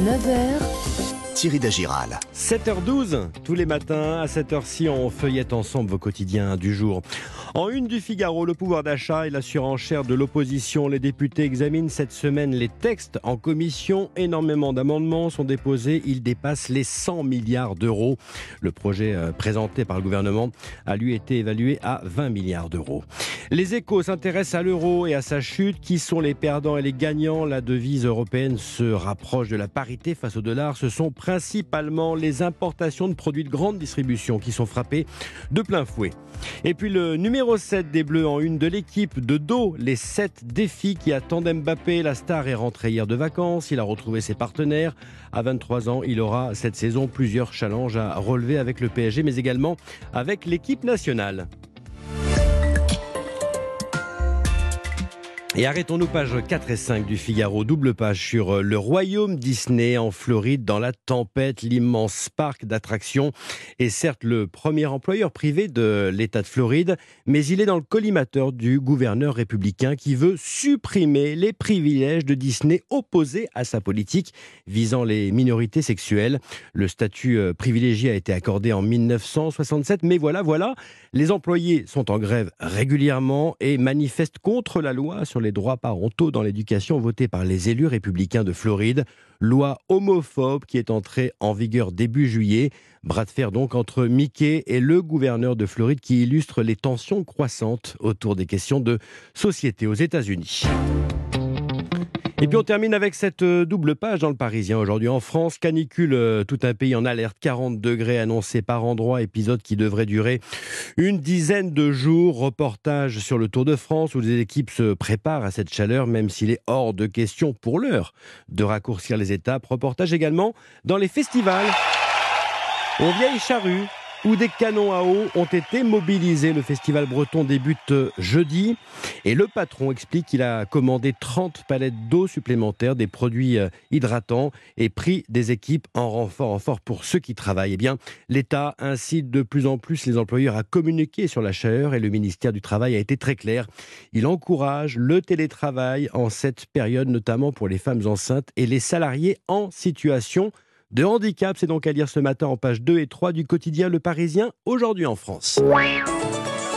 9h, Thierry Dagiral. 7h12, tous les matins, à cette heure-ci, on feuillette ensemble vos quotidiens du jour. En une du Figaro, le pouvoir d'achat et la surenchère de l'opposition. Les députés examinent cette semaine les textes en commission. Énormément d'amendements sont déposés. Ils dépassent les 100 milliards d'euros. Le projet euh, présenté par le gouvernement a lui été évalué à 20 milliards d'euros. Les échos s'intéressent à l'euro et à sa chute. Qui sont les perdants et les gagnants? La devise européenne se rapproche de la parité face au dollar. Ce sont principalement les importations de produits de grande distribution qui sont frappées de plein fouet. Et puis le numéro 7 des Bleus en une de l'équipe de dos, les 7 défis qui attendent Mbappé. La star est rentré hier de vacances, il a retrouvé ses partenaires. À 23 ans, il aura cette saison plusieurs challenges à relever avec le PSG, mais également avec l'équipe nationale. Et arrêtons-nous page 4 et 5 du Figaro, double page sur euh, le royaume Disney en Floride dans la tempête, l'immense parc d'attractions est certes le premier employeur privé de l'État de Floride, mais il est dans le collimateur du gouverneur républicain qui veut supprimer les privilèges de Disney opposés à sa politique visant les minorités sexuelles. Le statut euh, privilégié a été accordé en 1967, mais voilà, voilà, les employés sont en grève régulièrement et manifestent contre la loi sur les droits parentaux dans l'éducation votée par les élus républicains de Floride. Loi homophobe qui est entrée en vigueur début juillet. Bras de fer donc entre Mickey et le gouverneur de Floride qui illustre les tensions croissantes autour des questions de société aux États-Unis. Et puis on termine avec cette euh, double page dans le Parisien aujourd'hui. En France, canicule, euh, tout un pays en alerte, 40 degrés annoncés par endroit, épisode qui devrait durer une dizaine de jours. Reportage sur le Tour de France où les équipes se préparent à cette chaleur, même s'il est hors de question pour l'heure de raccourcir les étapes. Reportage également dans les festivals. Aux vieilles charrues, où des canons à eau ont été mobilisés. Le festival breton débute jeudi et le patron explique qu'il a commandé 30 palettes d'eau supplémentaires, des produits euh, hydratants et pris des équipes en renfort, en fort pour ceux qui travaillent. Eh bien, l'État incite de plus en plus les employeurs à communiquer sur la chaleur et le ministère du Travail a été très clair. Il encourage le télétravail en cette période, notamment pour les femmes enceintes et les salariés en situation de handicap. C'est donc à lire ce matin en page 2 et 3 du quotidien Le Parisien, aujourd'hui en France.